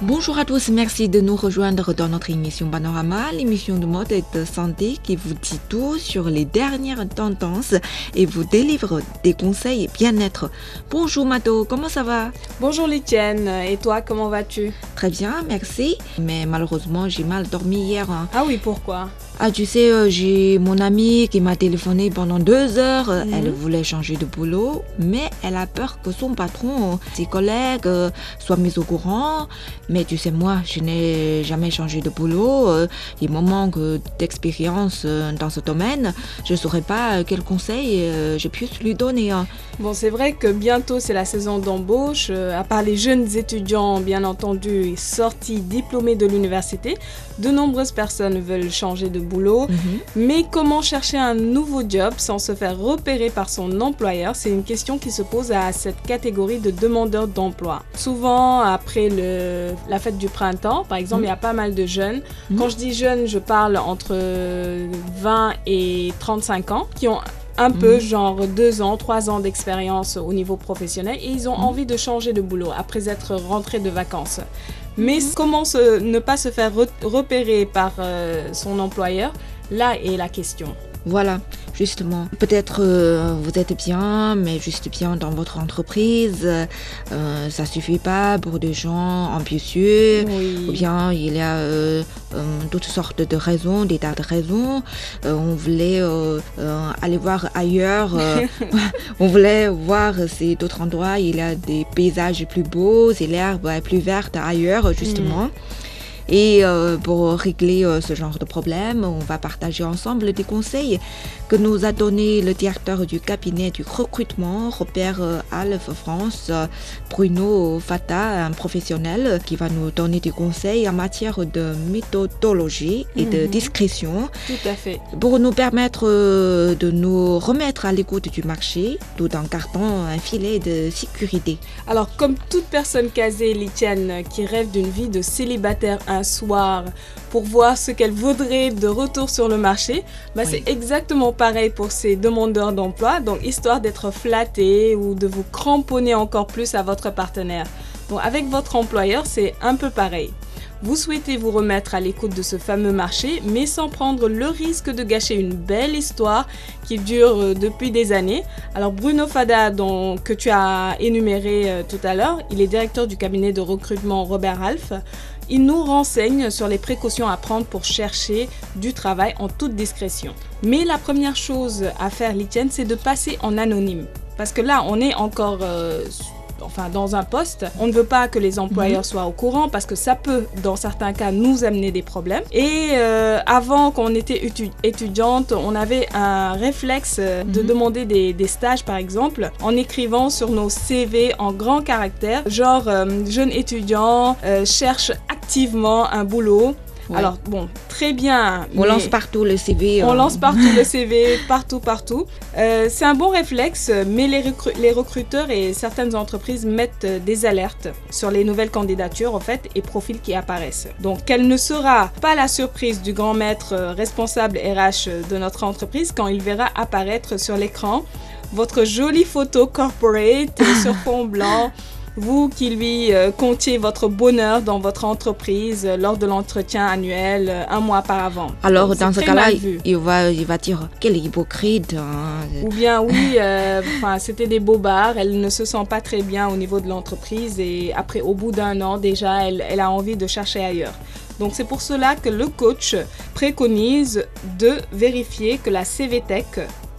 Bonjour à tous, merci de nous rejoindre dans notre émission Panorama, l'émission de mode et de santé qui vous dit tout sur les dernières tendances et vous délivre des conseils bien-être. Bonjour Mado, comment ça va? Bonjour Litienne, et toi comment vas-tu? Très bien, merci. Mais malheureusement, j'ai mal dormi hier. hein. Ah oui, pourquoi? Ah, tu sais, euh, j'ai mon amie qui m'a téléphoné pendant deux heures. Euh, Mhm. Elle voulait changer de boulot, mais elle a peur que son patron, ses collègues euh, soient mis au courant. Mais tu sais, moi, je n'ai jamais changé de boulot. euh, Il me manque d'expérience euh, dans ce domaine. Je ne saurais pas euh, quel conseil euh, je puisse lui donner. hein. Bon, c'est vrai que bientôt c'est la saison d'embauche. À part les jeunes étudiants, bien entendu, sortis, diplômés de l'université, de nombreuses personnes veulent changer de boulot. Mhm. Mais comment chercher un nouveau job sans se faire repérer par son employeur? C'est une question qui se pose à cette catégorie de demandeurs d'emploi. Souvent, après le, la fête du printemps, par exemple, il y a pas mal de jeunes. Mhm. Quand je dis jeunes, je parle entre 20 et 35 ans qui ont un peu, Mhm. genre deux ans, trois ans d'expérience au niveau professionnel et ils ont Mhm. envie de changer de boulot après être rentrés de vacances. Mais comment se- ne pas se faire re- repérer par euh, son employeur Là est la question. Voilà, justement. Peut-être euh, vous êtes bien, mais juste bien dans votre entreprise. Euh, ça suffit pas pour des gens ambitieux. Oui. Ou bien il y a euh, euh, toutes sortes de raisons, des tas de raisons. On voulait aller voir ailleurs. on voulait voir si d'autres endroits il y a des paysages plus beaux, si l'herbe est plus verte ailleurs, justement. Et euh, pour régler euh, ce genre de problème, on va partager ensemble des conseils que nous a donné le directeur du cabinet du recrutement, Robert euh, Alf France, Bruno Fata, un professionnel qui va nous donner des conseils en matière de méthodologie et de Mhm. discrétion Tout à fait. pour nous permettre de nous remettre à l'écoute du marché tout en gardant un filet de sécurité. Alors, comme toute personne casée, Litiane, qui rêve d'une vie de célibataire un soir pour voir ce qu'elle vaudrait de retour sur le marché, bah, Oui. c'est exactement pareil pour ces demandeurs d'emploi. Donc, histoire d'être flatté ou de vous cramponner encore plus à votre partenaire. Donc, avec votre employeur, c'est un peu pareil. Vous souhaitez vous remettre à l'écoute de ce fameux marché, mais sans prendre le risque de gâcher une belle histoire qui dure euh, depuis des années. Alors Bruno Fada, dont, que tu as énuméré euh, tout à l'heure, il est directeur du cabinet de recrutement Robert Half. Il nous renseigne sur les précautions à prendre pour chercher du travail en toute discrétion. Mais la première chose à faire, Litienne, c'est de passer en anonyme. Parce que là, on est encore euh, enfin dans un poste, on ne veut pas que les employeurs soient au courant parce que ça peut, dans certains cas, nous amener des problèmes. Et euh, avant qu'on était étu- étudiante, on avait un réflexe euh, de Mhm. demander des, des stages, par exemple, en écrivant sur nos CV en grands caractères, genre euh, jeune étudiant euh, cherche activement un boulot. Ouais. Alors bon, très bien. On lance partout le CV. on euh, lance partout le CV, partout, partout. Euh, c'est un bon réflexe, mais les, recru- les recruteurs et certaines entreprises mettent euh, des alertes sur les nouvelles candidatures, en fait, et profils qui apparaissent. Donc, quelle ne sera pas la surprise du grand maître responsable RH de notre entreprise quand il verra apparaître sur l'écran votre jolie photo corporate sur fond blanc vous qui lui euh, comptiez votre bonheur dans votre entreprise euh, lors de l'entretien annuel euh, un mois par avant. Alors, dans ce cas-là, il, va, il va dire quel hypocrite. hein. Ou bien oui, euh, c'était des bobards, elle ne se sent pas très bien au niveau de l'entreprise et après au bout d'un an déjà elle, elle a envie de chercher ailleurs. Donc c'est pour cela que le coach préconise de vérifier que la CVTech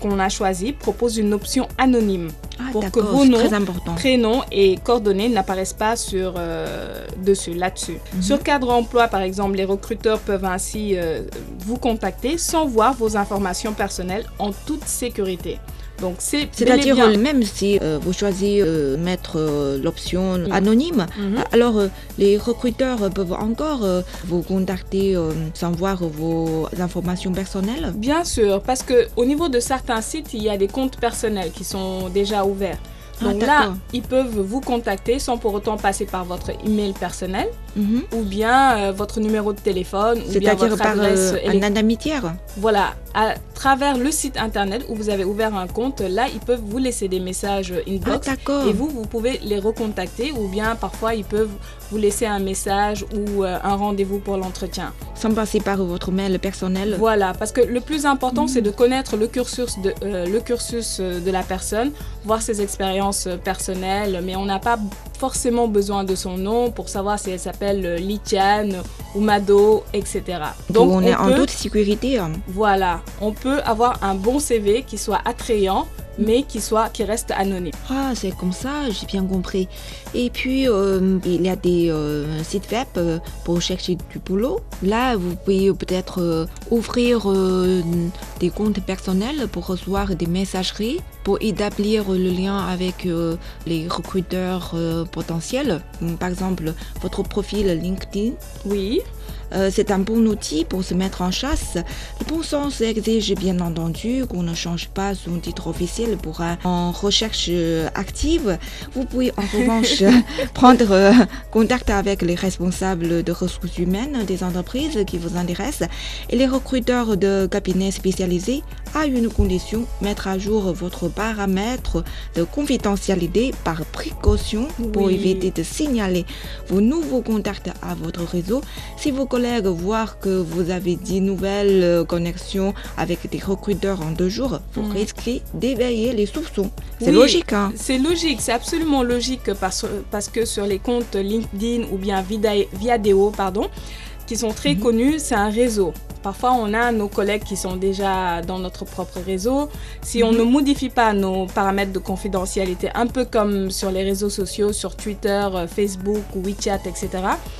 qu'on a choisie propose une option anonyme. Ah, Pour que vos noms très important. Prénom et coordonnées n'apparaissent pas sur euh, dessus là-dessus. Mhm. Sur cadre emploi par exemple, les recruteurs peuvent ainsi euh, vous contacter sans voir vos informations personnelles en toute sécurité. Donc c'est C'est-à-dire, bien- euh, même si euh, vous choisissez euh, mettre euh, l'option Mm. anonyme, Mhm. alors les recruteurs peuvent encore vous contacter sans voir vos informations personnelles? Bien sûr, parce que au niveau de certains sites, il y a des comptes personnels qui sont déjà ouverts. Ah, Donc là, ils peuvent vous contacter sans pour autant passer par votre email personnel Mhm. ou bien euh, votre numéro de téléphone ou bien votre par adresse euh, un indemnitaire. Voilà, à travers le site internet où vous avez ouvert un compte. Là, ils peuvent vous laisser des messages inbox Ah, et vous, vous pouvez les recontacter ou bien parfois ils peuvent vous laisser un message ou euh, un rendez-vous pour l'entretien. Sans passer par votre mail personnel. Voilà, parce que le plus important, c'est de connaître le cursus de, euh, le cursus euh, de la personne, voir ses expériences personnelles, mais on n'a pas forcément besoin de son nom pour savoir si elle s'appelle euh, Litiane ou Mado, etc. Donc, on, est en peut- toute sécurité. hein. Voilà, on peut avoir un bon CV qui soit attrayant, mais qui soit qui reste anonyme. Ah, c'est comme ça, j'ai bien compris. Et puis, euh, il y a des euh, sites web pour chercher du boulot. Là, vous pouvez peut-être euh, ouvrir des comptes personnels pour recevoir des messageries, pour établir le lien avec les recruteurs potentiels. Par exemple, votre profil LinkedIn. Oui, Euh, c'est un bon outil pour se mettre en chasse. Le bon sens exige bien entendu qu'on ne change pas son titre officiel pour un en recherche euh, active. Vous pouvez en revanche prendre euh, contact avec les responsables de ressources humaines des entreprises qui vous intéressent et les recruteurs de cabinets spécialisés à une condition, mettre à jour votre paramètre de confidentialité par précaution pour Oui. éviter de signaler vos nouveaux contacts à votre réseau. Si vos collègues voient que vous avez 10 nouvelles euh, connexions avec des recruteurs en deux jours, vous Mm. risquez d'éveiller les soupçons. C'est Oui. logique, hein C'est logique, c'est absolument logique parce, parce que sur les comptes LinkedIn ou bien Viadeo, pardon, qui sont très Mhm. connus, c'est un réseau. Parfois, on a nos collègues qui sont déjà dans notre propre réseau. Si on Mhm. ne modifie pas nos paramètres de confidentialité, un peu comme sur les réseaux sociaux, sur Twitter, euh, Facebook WeChat, etc.,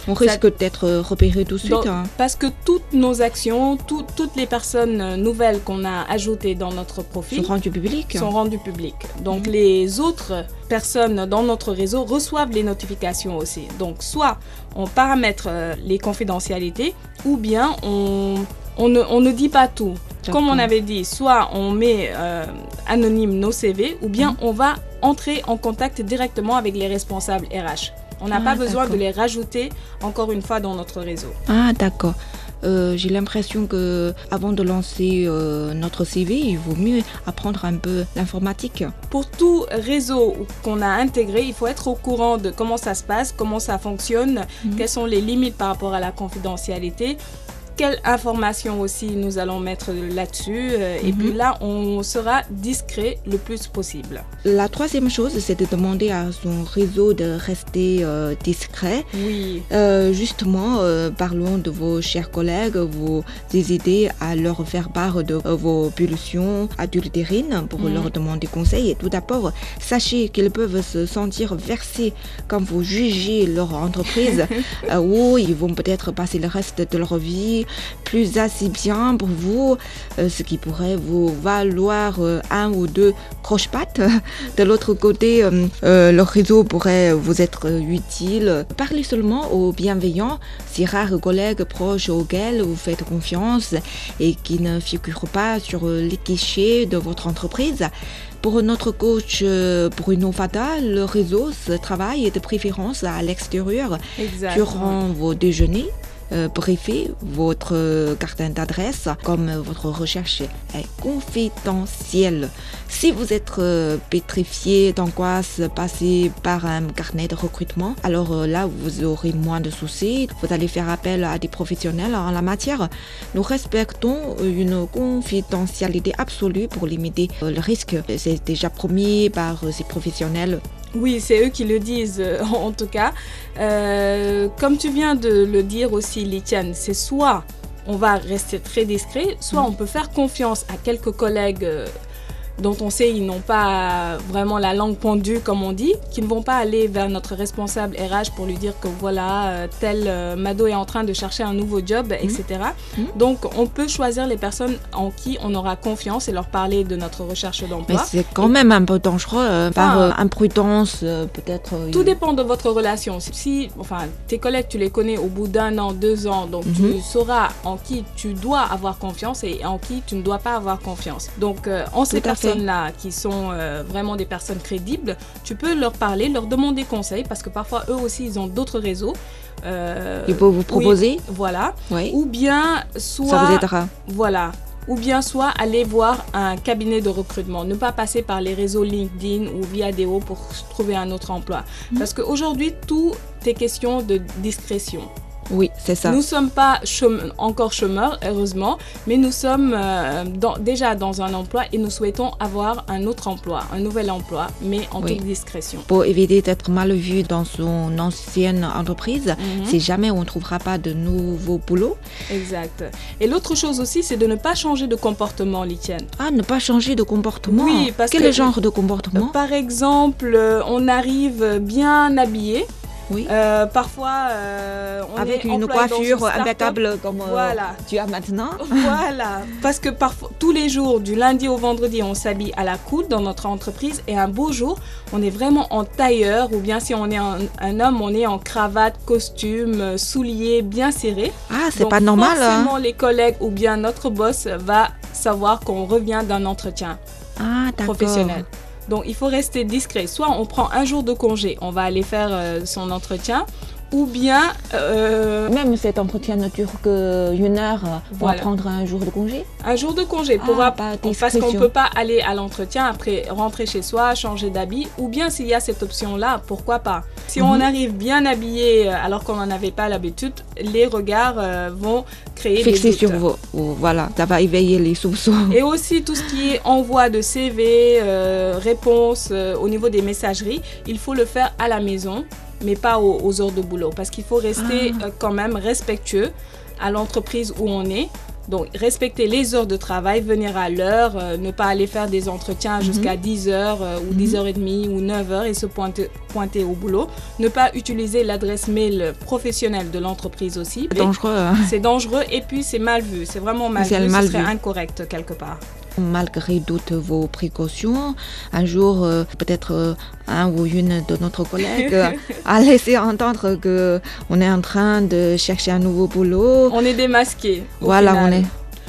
On risque d'être euh, repéré tout de suite. Hein. parce que toutes nos actions, tout- toutes les personnes euh, nouvelles qu'on a ajoutées dans notre profil Sont rendus publics. sont rendus publics. Donc Mhm. les autres personnes dans notre réseau reçoivent les notifications aussi. Donc soit on paramètre euh, les confidentialités ou bien on, on, ne, on ne dit pas tout. Comme on avait dit, soit on met euh, anonyme nos CV ou bien Mhm. on va entrer en contact directement avec les responsables RH. On n'a Ah, pas besoin de les rajouter encore une fois dans notre réseau. Ah, d'accord. Euh, J'ai l'impression que avant de lancer euh, notre CV, il vaut mieux apprendre un peu l'informatique. Pour tout réseau qu'on a intégré, il faut être au courant de comment ça se passe, comment ça fonctionne, Mhm. quelles sont les limites par rapport à la confidentialité, quelles informations aussi nous allons mettre là-dessus. euh, Et Mhm. puis là, on sera discret le plus possible. La troisième chose, c'est de demander à son réseau de rester euh, discret. Oui, Euh, justement, parlons de vos chers collègues, vous aider à leur faire part de vos pulsions adultérines pour Mhm. leur demander conseil. Et tout d'abord, sachez qu'ils peuvent se sentir versés quand vous jugez leur entreprise, où ils vont peut-être passer le reste de leur vie plus assez bien pour vous, euh, ce qui pourrait vous valoir euh, un ou deux croche-pattes. De l'autre côté, euh, leur réseau pourrait vous être utile. Parlez seulement aux bienveillants, si rares collègues proches auxquels vous faites confiance et qui ne figurent pas sur les guichets de votre entreprise. Pour notre coach Bruno Fada, le réseau se travaille de préférence à l'extérieur durant vos déjeuners. Euh, briefez votre euh, carte d'adresse comme votre recherche est confidentielle. Si vous êtes euh, pétrifié d'angoisse passez par un carnet de recrutement, alors là vous aurez moins de soucis. Vous allez faire appel à des professionnels en la matière. Nous respectons une confidentialité absolue pour limiter le risque. C'est déjà promis par ces professionnels. Oui, c'est eux qui le disent euh, en tout cas. Euh, comme tu viens de le dire aussi, Litiane, c'est soit on va rester très discret, soit Mhm. on peut faire confiance à quelques collègues euh, dont on sait ils n'ont pas vraiment la langue pendue comme on dit, qui ne vont pas aller vers notre responsable RH pour lui dire que voilà, euh, tel euh, Mado est en train de chercher un nouveau job, etc. Mhm. Donc on peut choisir les personnes en qui on aura confiance et leur parler de notre recherche Mais d'emploi. c'est quand même un peu dangereux euh, par Ah. euh, imprudence euh, peut-être. Tout dépend de votre relation. Si, enfin, tes collègues, tu les connais au bout d'un an, deux ans, donc Mhm. tu sauras en qui tu dois avoir confiance et en qui tu ne dois pas avoir confiance. Donc, euh, en ces Tout à fait. personnes-là qui sont euh, vraiment des personnes crédibles, tu peux leur parler, leur demander conseil parce que parfois eux aussi ils ont d'autres réseaux. Euh, Il peut vous proposer, voilà. oui, Ou bien, soit. ça vous aidera. Voilà. ou bien soit aller voir un cabinet de recrutement. Ne pas passer par les réseaux LinkedIn ou via Deo pour trouver un autre emploi. Mhm. Parce qu'aujourd'hui, tout est question de discrétion. Oui, c'est ça. Nous ne sommes pas chôme- encore chômeurs, heureusement, mais nous sommes euh, dans- déjà dans un emploi et nous souhaitons avoir un autre emploi, un nouvel emploi, mais en Oui. toute discrétion. Pour éviter d'être mal vu dans son ancienne entreprise, Mhm. si jamais on ne trouvera pas de nouveau boulot, Exact. Et l'autre chose aussi, c'est de ne pas changer de comportement, Litienne. ah, ne pas changer de comportement. Oui, parce Quel que- genre de comportement? Par exemple, euh, on arrive bien habillé. Oui. Euh, parfois, euh, on Avec est une coiffure impeccable comme euh, Voilà. tu as maintenant. Voilà, parce que parfois, tous les jours, du lundi au vendredi, on s'habille à la coude dans notre entreprise et un beau jour, on est vraiment en tailleur ou bien si on est un, un homme, on est en cravate, costume, souliers bien serrés. Ah, c'est pas normal. hein. Forcément, les collègues ou bien notre boss va savoir qu'on revient d'un entretien Ah, d'accord. professionnel. Donc il faut rester discret. Soit on prend un jour de congé, on va aller faire euh, son entretien, ou bien euh, Même cet entretien ne dure qu'une heure. On Voilà. prendre un jour de congé. un jour de congé pour Ah, pas parce qu'on ne peut pas aller à l'entretien après rentrer chez soi, changer d'habit, ou bien s'il y a cette option-là, pourquoi pas? Si Mhm. on arrive bien habillé euh, alors qu'on n'en avait pas l'habitude, les regards euh, vont créer Fixé des sur vous. Voilà, ça va éveiller les soupçons. Et aussi tout ce qui est envoi de CV, euh, réponse au niveau des messageries, il faut le faire à la maison, mais pas aux, aux heures de boulot, parce qu'il faut rester Ah. euh, quand même respectueux à l'entreprise où on est. Donc, respecter les heures de travail, venir à l'heure, euh, ne pas aller faire des entretiens jusqu'à 10h euh, ou Mhm. 10h30 ou 9h et se pointer, pointer au boulot. Ne pas utiliser l'adresse mail professionnelle de l'entreprise aussi. C'est dangereux. hein. C'est dangereux et puis c'est mal vu. C'est vraiment mal C'est vu. mal Ce serait vu. incorrect quelque part. Malgré toutes vos précautions, un jour, euh, peut-être euh, un ou une de notre collègue a laissé entendre que on est en train de chercher un nouveau boulot. On est démasqué. Voilà, final. on est.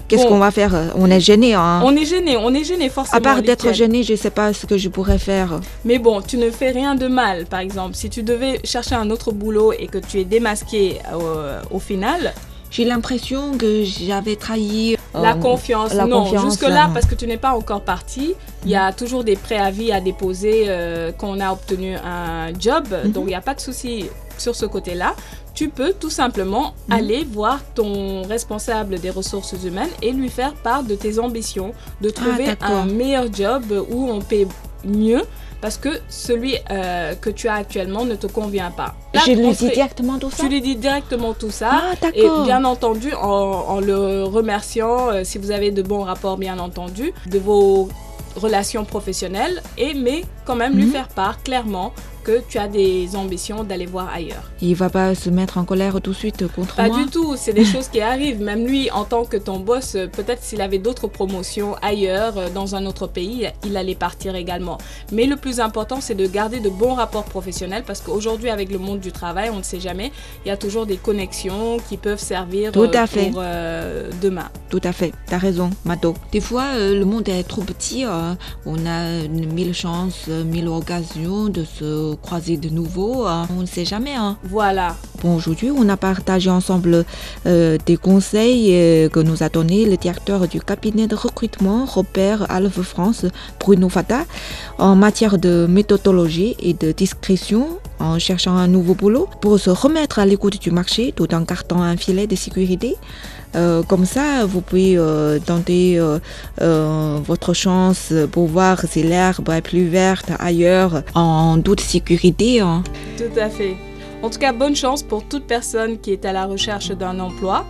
Qu'est-ce qu'on va faire? On est gêné. Hein. On est gêné, on est gêné forcément. À part d'être gêné, je ne sais pas ce que je pourrais faire. Mais bon, tu ne fais rien de mal, par exemple. Si tu devais chercher un autre boulot et que tu es démasqué euh, au final, J'ai l'impression que j'avais trahi la confiance, la non. Jusque-là, euh. parce que tu n'es pas encore parti, il y a toujours des préavis à déposer euh, quand on a obtenu un job. Mhm. Donc, il n'y a pas de souci sur ce côté-là. Tu peux tout simplement Mhm. aller voir ton responsable des ressources humaines et lui faire part de tes ambitions, de trouver Ah, d'accord. un meilleur job où on paie mieux parce que celui euh, que tu as actuellement ne te convient pas. Là, Je lui dis directement tout ça. tu lui dis directement tout ça. Ah, Et bien entendu, en, en le remerciant, euh, si vous avez de bons rapports, bien entendu, de vos relations professionnelles, et mais quand même lui Mhm. faire part clairement que tu as des ambitions d'aller voir ailleurs. Il va pas se mettre en colère tout de suite contre Pas moi. du tout, c'est des choses qui arrivent. Même lui, en tant que ton boss, peut-être s'il avait d'autres promotions ailleurs, euh, dans un autre pays, il allait partir également. Mais le plus important, c'est de garder de bons rapports professionnels parce qu'aujourd'hui, avec le monde du travail, on ne sait jamais, il y a toujours des connexions qui peuvent servir Tout à euh, fait. pour euh, demain. Tout à fait, t'as raison, Mato. Des fois, euh, le monde est trop petit, euh, on a mille chances, mille occasions de se croiser de nouveau, euh, on ne sait jamais. Hein. Voilà. Bon, aujourd'hui, on a partagé ensemble euh, des conseils euh, que nous a donné le directeur du cabinet de recrutement Robert Alve France, Bruno Fata, en matière de méthodologie et de discrétion en cherchant un nouveau boulot pour se remettre à l'écoute du marché tout en gardant un filet de sécurité. Euh, comme ça, vous pouvez euh, tenter euh, votre chance pour voir si l'herbe est plus verte ailleurs en toute sécurité. hein. Tout à fait. En tout cas, bonne chance pour toute personne qui est à la recherche d'un emploi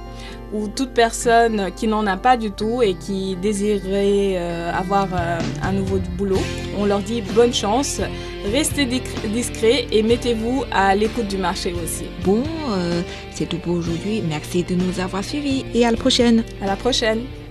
ou toute personne qui n'en a pas du tout et qui désirerait euh, avoir euh, un nouveau boulot. On leur dit bonne chance, restez discret et mettez-vous à l'écoute du marché aussi. Bon, euh, c'est tout pour aujourd'hui. Merci de nous avoir suivis et à la prochaine. À la prochaine.